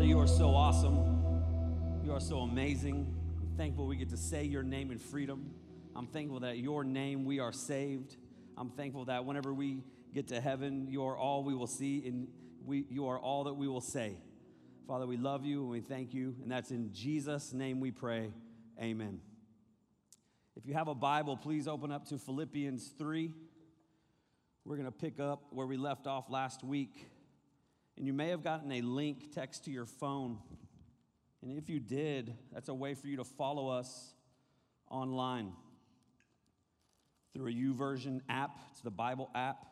Father, you are so awesome. You are so amazing. I'm thankful we get to say your name in freedom. I'm thankful that your name we are saved. I'm thankful that whenever we get to heaven, you are all we will see and we, you are all that we will say. Father, we love you and we thank you. And that's in Jesus' name we pray. Amen. If you have a Bible, please open up to Philippians 3. We're going to pick up where we left off last week. And you may have gotten a link text to your phone. And if you did, that's a way for you to follow us online through a YouVersion app. It's the Bible app.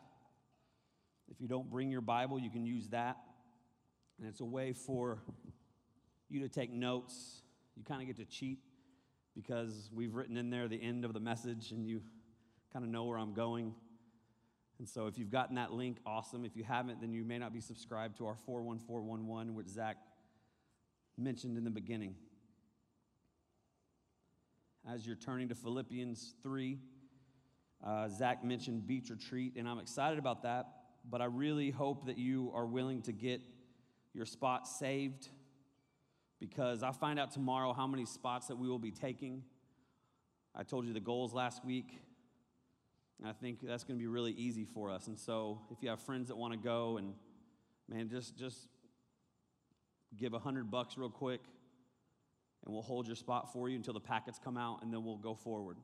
If you don't bring your Bible, you can use that. And it's a way for you to take notes. You kind of get to cheat because we've written in there the end of the message and you kind of know where I'm going. And so if you've gotten that link, awesome. If you haven't, then you may not be subscribed to our 41411, which Zach mentioned in the beginning. As you're turning to Philippians 3, uh, Zach mentioned beach retreat, and I'm excited about that, but I really hope that you are willing to get your spot saved because I find out tomorrow how many spots that we will be taking. I told you the goals last week. I think that's going to be really easy for us. And so, if you have friends that want to go, and man, just just give a hundred bucks real quick, and we'll hold your spot for you until the packets come out, and then we'll go forward.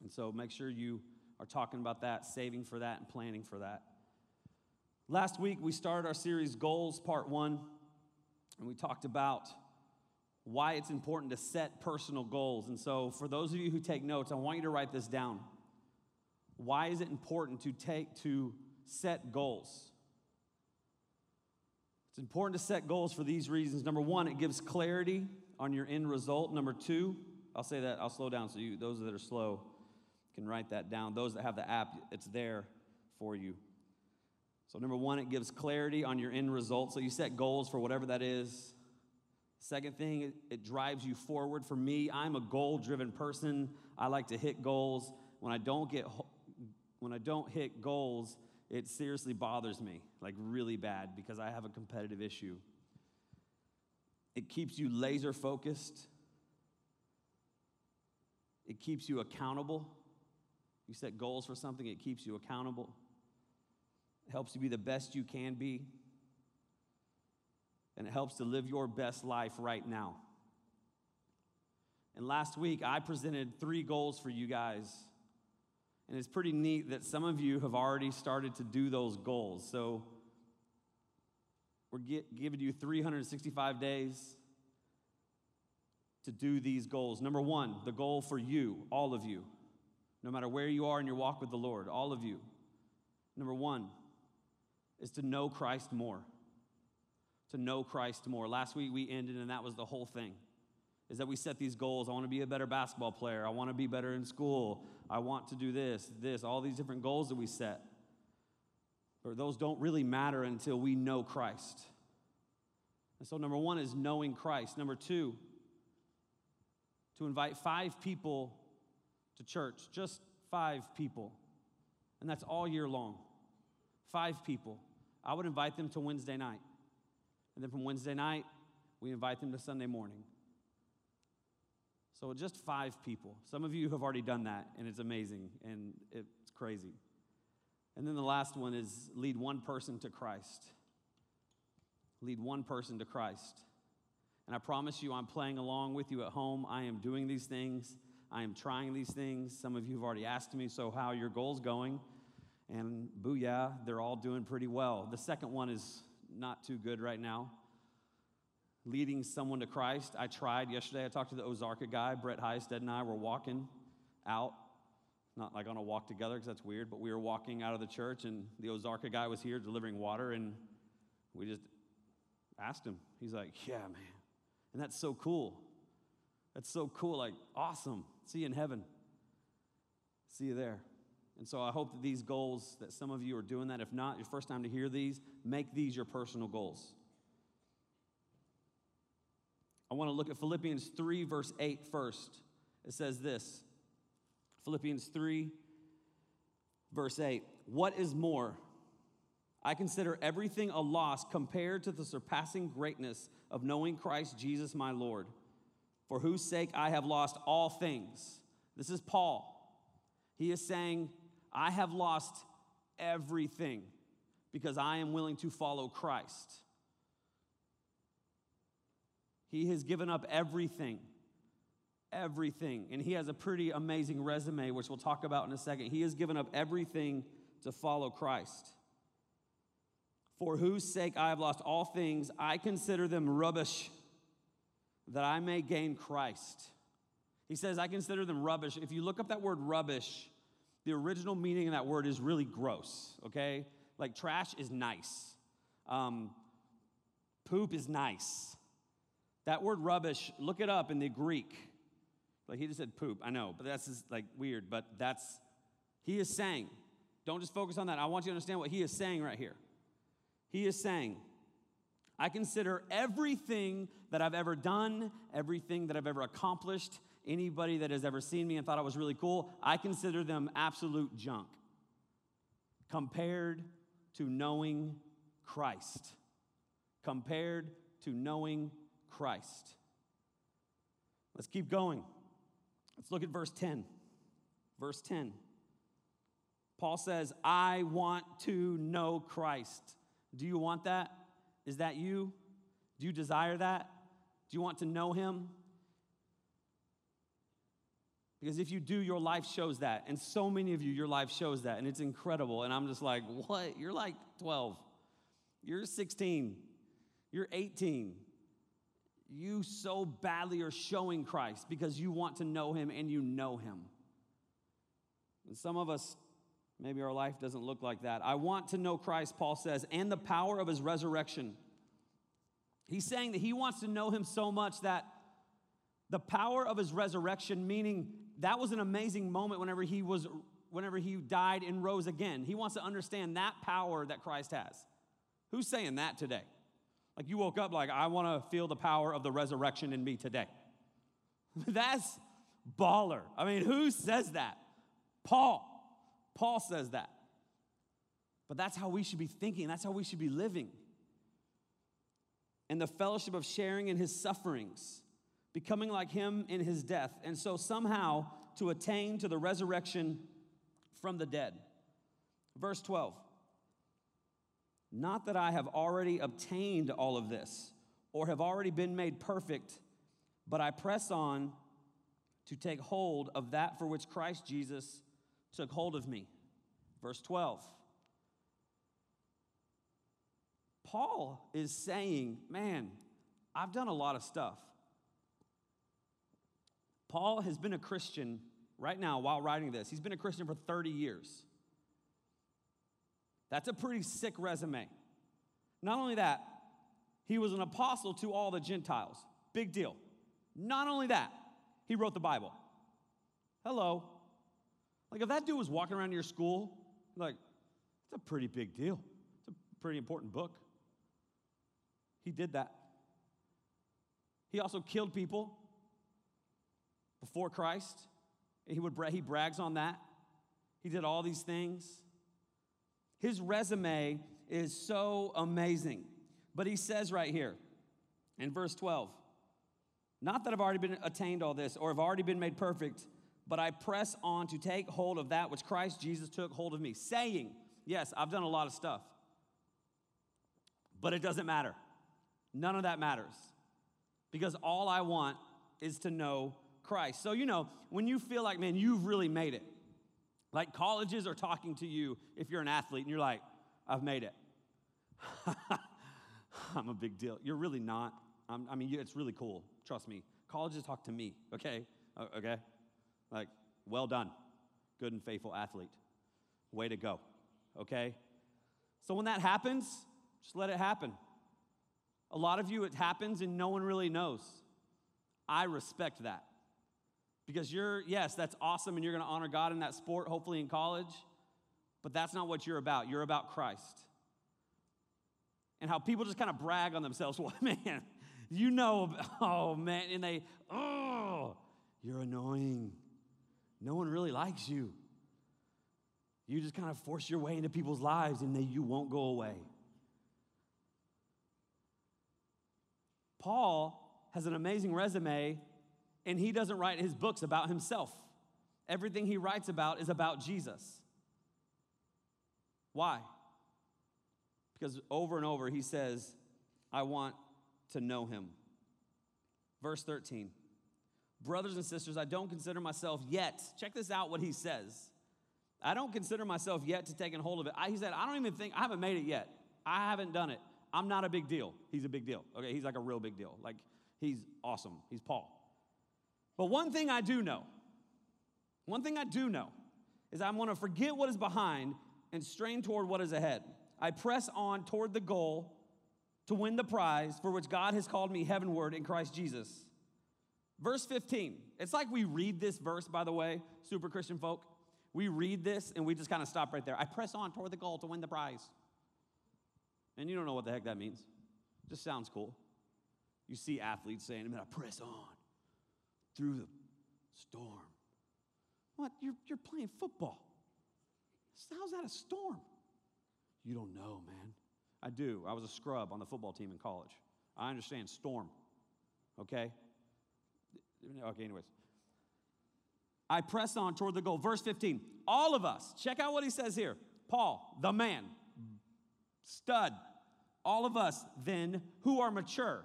And so, make sure you are talking about that, saving for that, and planning for that. Last week we started our series Goals Part One, and we talked about why it's important to set personal goals. And so, for those of you who take notes, I want you to write this down. Why is it important to take to set goals? It's important to set goals for these reasons. Number one, it gives clarity on your end result. Number two, I'll say that, I'll slow down so you, those that are slow can write that down. Those that have the app, it's there for you. So, number one, it gives clarity on your end result. So, you set goals for whatever that is. Second thing, it, it drives you forward. For me, I'm a goal driven person. I like to hit goals. When I don't get when I don't hit goals, it seriously bothers me, like really bad, because I have a competitive issue. It keeps you laser focused, it keeps you accountable. You set goals for something, it keeps you accountable, it helps you be the best you can be, and it helps to live your best life right now. And last week, I presented three goals for you guys and it's pretty neat that some of you have already started to do those goals. So we're get, giving you 365 days to do these goals. Number one, the goal for you, all of you, no matter where you are in your walk with the Lord, all of you. Number one is to know Christ more. To know Christ more. Last week we ended, and that was the whole thing is that we set these goals. I want to be a better basketball player. I want to be better in school. I want to do this, this, all these different goals that we set. But those don't really matter until we know Christ. And so, number one is knowing Christ. Number two, to invite five people to church, just five people. And that's all year long. Five people. I would invite them to Wednesday night. And then from Wednesday night, we invite them to Sunday morning. So just five people. Some of you have already done that, and it's amazing and it's crazy. And then the last one is lead one person to Christ. Lead one person to Christ. And I promise you, I'm playing along with you at home. I am doing these things. I am trying these things. Some of you have already asked me, so how your goals going? And booyah, they're all doing pretty well. The second one is not too good right now leading someone to Christ. I tried yesterday. I talked to the Ozarka guy. Brett Highstead and I were walking out. Not like on a walk together because that's weird, but we were walking out of the church and the Ozarka guy was here delivering water and we just asked him. He's like, Yeah, man. And that's so cool. That's so cool. Like, awesome. See you in heaven. See you there. And so I hope that these goals, that some of you are doing that. If not, your first time to hear these, make these your personal goals. I want to look at Philippians 3, verse 8 first. It says this Philippians 3, verse 8. What is more, I consider everything a loss compared to the surpassing greatness of knowing Christ Jesus my Lord, for whose sake I have lost all things. This is Paul. He is saying, I have lost everything because I am willing to follow Christ. He has given up everything. Everything. And he has a pretty amazing resume, which we'll talk about in a second. He has given up everything to follow Christ. For whose sake I have lost all things, I consider them rubbish that I may gain Christ. He says, I consider them rubbish. If you look up that word rubbish, the original meaning of that word is really gross, okay? Like trash is nice, um, poop is nice. That word rubbish, look it up in the Greek. Like he just said poop, I know, but that's just like weird, but that's, he is saying, don't just focus on that. I want you to understand what he is saying right here. He is saying, I consider everything that I've ever done, everything that I've ever accomplished, anybody that has ever seen me and thought I was really cool, I consider them absolute junk compared to knowing Christ. Compared to knowing Christ. Let's keep going. Let's look at verse 10. Verse 10. Paul says, I want to know Christ. Do you want that? Is that you? Do you desire that? Do you want to know him? Because if you do, your life shows that. And so many of you, your life shows that. And it's incredible. And I'm just like, what? You're like 12. You're 16. You're 18. You so badly are showing Christ because you want to know him and you know him. And some of us, maybe our life doesn't look like that. I want to know Christ, Paul says, and the power of his resurrection. He's saying that he wants to know him so much that the power of his resurrection, meaning that was an amazing moment whenever he was whenever he died and rose again. He wants to understand that power that Christ has. Who's saying that today? Like you woke up like I want to feel the power of the resurrection in me today. That's baller. I mean, who says that? Paul. Paul says that. But that's how we should be thinking. That's how we should be living. And the fellowship of sharing in his sufferings becoming like him in his death, and so somehow to attain to the resurrection from the dead. Verse 12 Not that I have already obtained all of this or have already been made perfect, but I press on to take hold of that for which Christ Jesus took hold of me. Verse 12. Paul is saying, Man, I've done a lot of stuff. Paul has been a Christian right now while writing this. He's been a Christian for 30 years. That's a pretty sick resume. Not only that, he was an apostle to all the Gentiles. Big deal. Not only that, he wrote the Bible. Hello. Like, if that dude was walking around your school, like, it's a pretty big deal. It's a pretty important book. He did that. He also killed people before Christ. He, would he brags on that. He did all these things. His resume is so amazing. But he says right here in verse 12, not that I've already been attained all this or have already been made perfect, but I press on to take hold of that which Christ Jesus took hold of me, saying, Yes, I've done a lot of stuff, but it doesn't matter. None of that matters because all I want is to know Christ. So, you know, when you feel like, man, you've really made it, like colleges are talking to you if you're an athlete and you're like, I've made it. I'm a big deal. You're really not. I'm, i mean, it's really cool. Trust me. Colleges talk to me, okay? Uh, okay? Like, well done. Good and faithful athlete. Way to go, okay? So when that happens, just let it happen. A lot of you, it happens and no one really knows. I respect that. Because you're, yes, that's awesome and you're going to honor God in that sport, hopefully in college, but that's not what you're about. You're about Christ. And how people just kind of brag on themselves. Well, man, you know, oh man, and they, oh, you're annoying. No one really likes you. You just kind of force your way into people's lives and they, you won't go away. Paul has an amazing resume and he doesn't write his books about himself. Everything he writes about is about Jesus. Why? Because over and over he says, I want to know him. Verse 13 Brothers and sisters, I don't consider myself yet, check this out what he says. I don't consider myself yet to taking hold of it. I, he said, I don't even think, I haven't made it yet. I haven't done it. I'm not a big deal. He's a big deal. Okay, he's like a real big deal. Like, he's awesome. He's Paul. But one thing I do know, one thing I do know is I want to forget what is behind and strain toward what is ahead. I press on toward the goal to win the prize for which God has called me heavenward in Christ Jesus. Verse 15. It's like we read this verse, by the way, super Christian folk. We read this and we just kind of stop right there. I press on toward the goal to win the prize. And you don't know what the heck that means. Just sounds cool. You see athletes saying, I press on through the storm. What? You're, you're playing football. How's that a storm? You don't know, man. I do. I was a scrub on the football team in college. I understand storm. Okay? Okay, anyways. I press on toward the goal. Verse 15. All of us, check out what he says here. Paul, the man, stud. All of us then who are mature.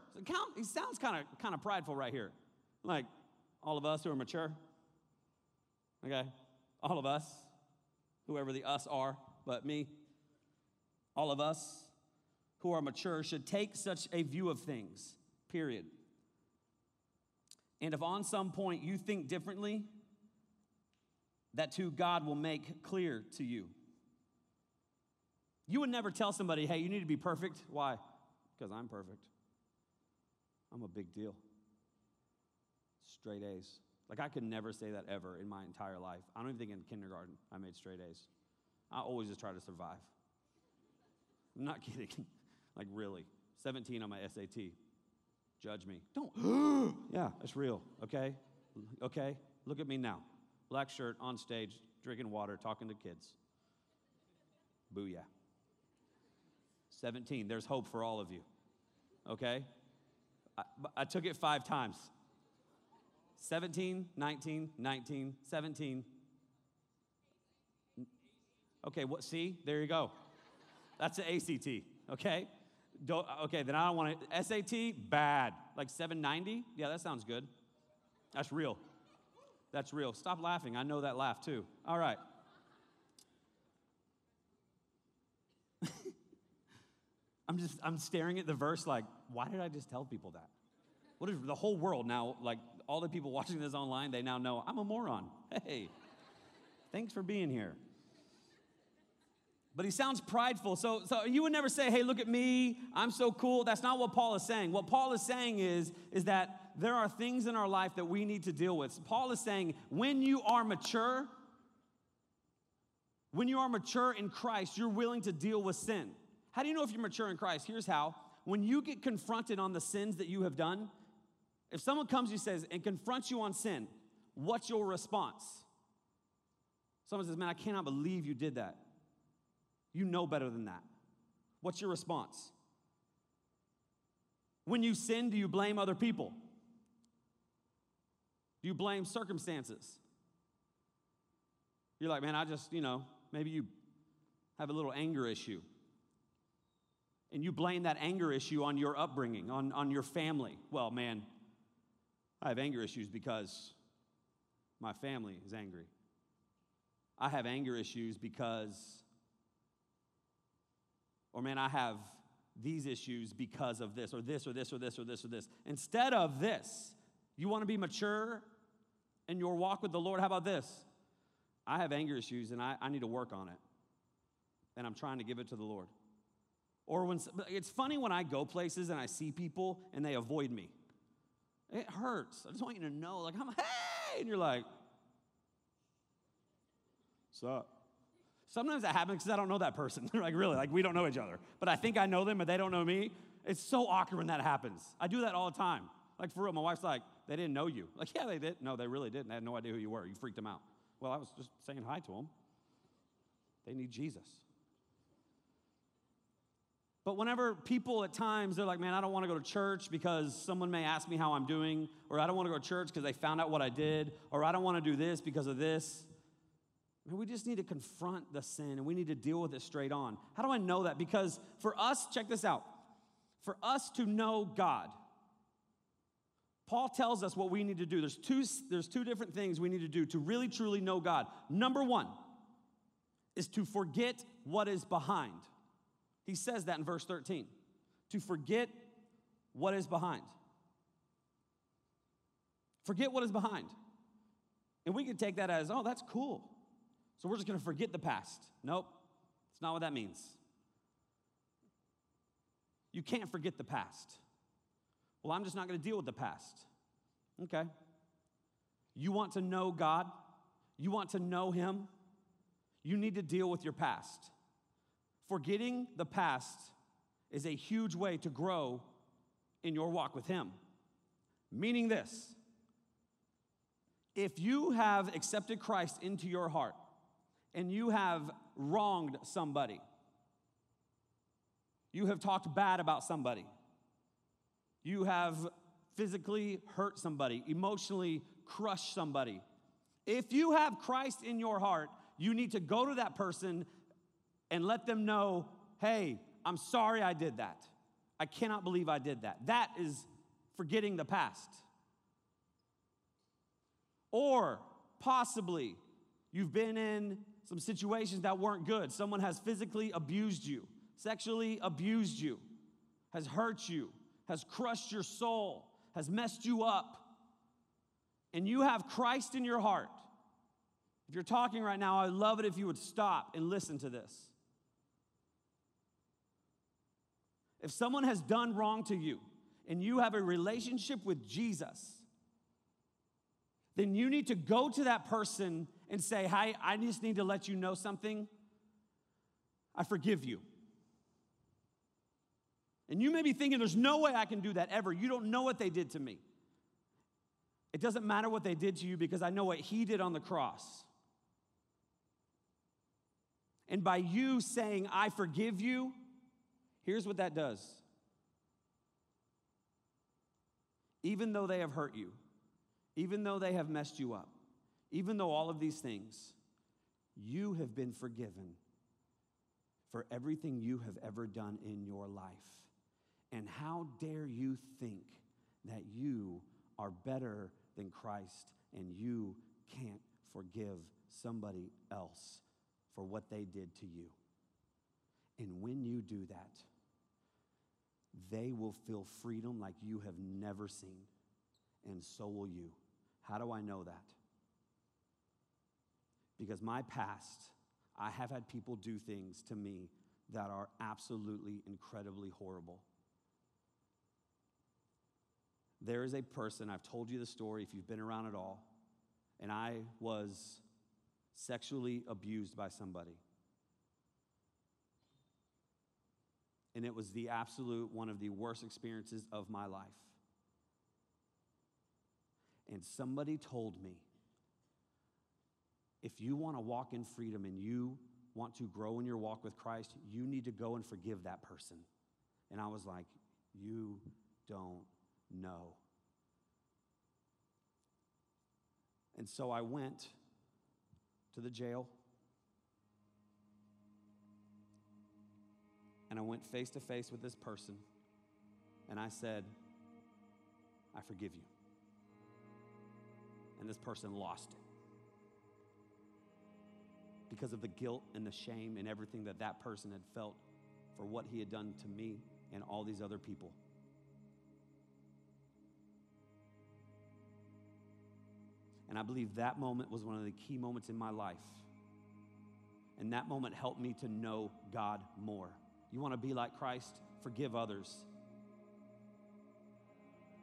He sounds kind of kind of prideful right here. Like all of us who are mature. Okay? All of us, whoever the us are, but me. All of us who are mature should take such a view of things. Period. And if on some point you think differently, that too God will make clear to you. You would never tell somebody, hey, you need to be perfect. Why? Because I'm perfect. I'm a big deal. Straight A's. Like, I could never say that ever in my entire life. I don't even think in kindergarten I made straight A's. I always just try to survive. I'm not kidding. like, really. 17 on my SAT. Judge me. Don't. yeah, that's real. Okay? Okay? Look at me now. Black shirt on stage, drinking water, talking to kids. Booyah. 17. There's hope for all of you. Okay? I, I took it five times 17, 19, 19, 17. Okay, what? See, there you go. That's the ACT. Okay. Don't, okay, then I don't want to. SAT, bad. Like 790? Yeah, that sounds good. That's real. That's real. Stop laughing. I know that laugh too. All right. I'm just, I'm staring at the verse like, why did I just tell people that? What is the whole world now, like all the people watching this online, they now know I'm a moron. Hey, thanks for being here. But he sounds prideful. So, so you would never say, hey, look at me, I'm so cool. That's not what Paul is saying. What Paul is saying is, is that there are things in our life that we need to deal with. Paul is saying, when you are mature, when you are mature in Christ, you're willing to deal with sin. How do you know if you're mature in Christ? Here's how. When you get confronted on the sins that you have done, if someone comes and says and confronts you on sin, what's your response? Someone says, Man, I cannot believe you did that. You know better than that. What's your response? When you sin, do you blame other people? Do you blame circumstances? You're like, man, I just, you know, maybe you have a little anger issue and you blame that anger issue on your upbringing, on, on your family. Well, man, I have anger issues because my family is angry. I have anger issues because, or man, I have these issues because of this, or this, or this, or this, or this, or this. Instead of this, you want to be mature in your walk with the Lord? How about this? I have anger issues and I, I need to work on it. And I'm trying to give it to the Lord. Or when it's funny when I go places and I see people and they avoid me. It hurts. I just want you to know, like, I'm hey, and you're like, what's up? Sometimes that happens because I don't know that person. like, really, like, we don't know each other. But I think I know them, but they don't know me. It's so awkward when that happens. I do that all the time. Like, for real, my wife's like, they didn't know you. Like, yeah, they did. No, they really didn't. They had no idea who you were. You freaked them out. Well, I was just saying hi to them. They need Jesus. But whenever people at times, they're like, man, I don't want to go to church because someone may ask me how I'm doing, or I don't want to go to church because they found out what I did, or I don't want to do this because of this. we just need to confront the sin and we need to deal with it straight on. How do I know that? Because for us, check this out for us to know God, Paul tells us what we need to do. There's two, there's two different things we need to do to really truly know God. Number one is to forget what is behind. He says that in verse 13 to forget what is behind. Forget what is behind. And we could take that as, oh, that's cool. So we're just going to forget the past. Nope, it's not what that means. You can't forget the past. Well, I'm just not going to deal with the past. Okay. You want to know God? You want to know Him? You need to deal with your past. Forgetting the past is a huge way to grow in your walk with Him. Meaning this if you have accepted Christ into your heart and you have wronged somebody, you have talked bad about somebody, you have physically hurt somebody, emotionally crushed somebody. If you have Christ in your heart, you need to go to that person and let them know, hey, I'm sorry I did that. I cannot believe I did that. That is forgetting the past. Or possibly you've been in some situations that weren't good. Someone has physically abused you, sexually abused you, has hurt you, has crushed your soul, has messed you up. And you have Christ in your heart. If you're talking right now, I'd love it if you would stop and listen to this. If someone has done wrong to you and you have a relationship with Jesus, then you need to go to that person and say, Hi, I just need to let you know something. I forgive you. And you may be thinking, There's no way I can do that ever. You don't know what they did to me. It doesn't matter what they did to you because I know what He did on the cross. And by you saying, I forgive you, Here's what that does even though they have hurt you, even though they have messed you up, even though all of these things, you have been forgiven for everything you have ever done in your life. And how dare you think that you are better than Christ and you can't forgive somebody else for what they did to you? And when you do that, they will feel freedom like you have never seen, and so will you. How do I know that? Because my past, I have had people do things to me that are absolutely incredibly horrible. There is a person, I've told you the story if you've been around at all, and I was sexually abused by somebody. And it was the absolute one of the worst experiences of my life. And somebody told me if you want to walk in freedom and you want to grow in your walk with Christ, you need to go and forgive that person. And I was like, You don't know. And so I went to the jail And I went face to face with this person and I said, I forgive you. And this person lost it because of the guilt and the shame and everything that that person had felt for what he had done to me and all these other people. And I believe that moment was one of the key moments in my life. And that moment helped me to know God more. You want to be like Christ? Forgive others.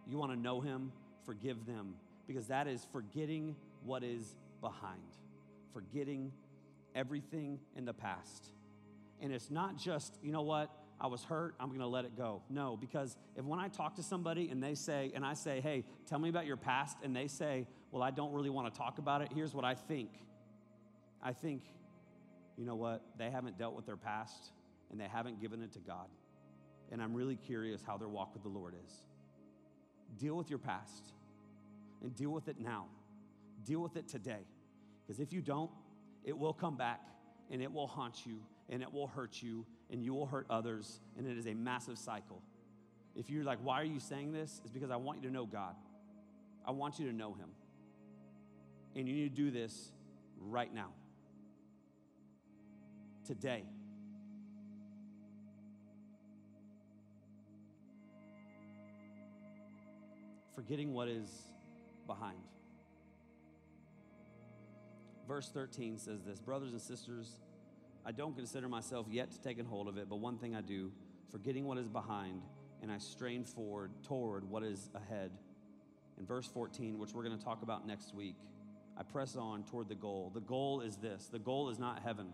You want to know Him? Forgive them. Because that is forgetting what is behind, forgetting everything in the past. And it's not just, you know what, I was hurt, I'm gonna let it go. No, because if when I talk to somebody and they say, and I say, hey, tell me about your past, and they say, well, I don't really wanna talk about it, here's what I think. I think, you know what? They haven't dealt with their past and they haven't given it to God. And I'm really curious how their walk with the Lord is. Deal with your past and deal with it now. Deal with it today. Because if you don't, it will come back and it will haunt you and it will hurt you and you will hurt others. And it is a massive cycle. If you're like, why are you saying this? It's because I want you to know God. I want you to know Him. And you need to do this right now, today. Forgetting what is behind. Verse 13 says this Brothers and sisters, I don't consider myself yet to take hold of it, but one thing I do, forgetting what is behind, and I strain forward toward what is ahead. In verse 14, which we're going to talk about next week, I press on toward the goal. The goal is this the goal is not heaven.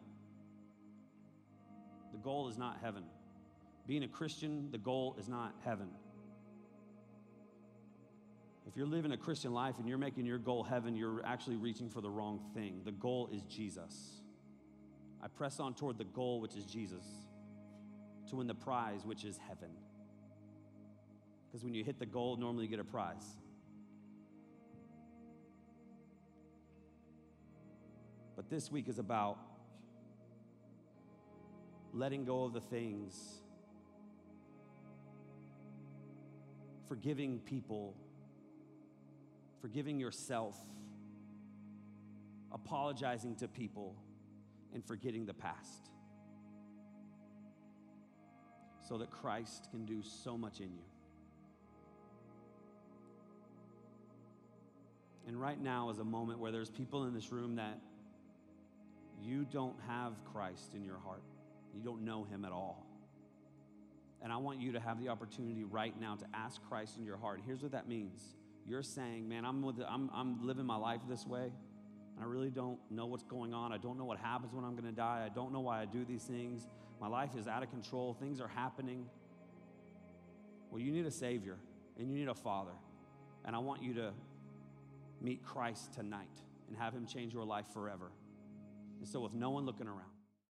The goal is not heaven. Being a Christian, the goal is not heaven. If you're living a Christian life and you're making your goal heaven, you're actually reaching for the wrong thing. The goal is Jesus. I press on toward the goal, which is Jesus, to win the prize, which is heaven. Because when you hit the goal, normally you get a prize. But this week is about letting go of the things, forgiving people, forgiving yourself, apologizing to people, and forgetting the past. So that Christ can do so much in you. And right now is a moment where there's people in this room that you don't have Christ in your heart. You don't know him at all. And I want you to have the opportunity right now to ask Christ in your heart. Here's what that means. You're saying, man, I'm, with, I'm, I'm living my life this way, and I really don't know what's going on. I don't know what happens when I'm going to die. I don't know why I do these things. My life is out of control. Things are happening. Well, you need a Savior, and you need a Father. And I want you to meet Christ tonight and have Him change your life forever. And so, with no one looking around,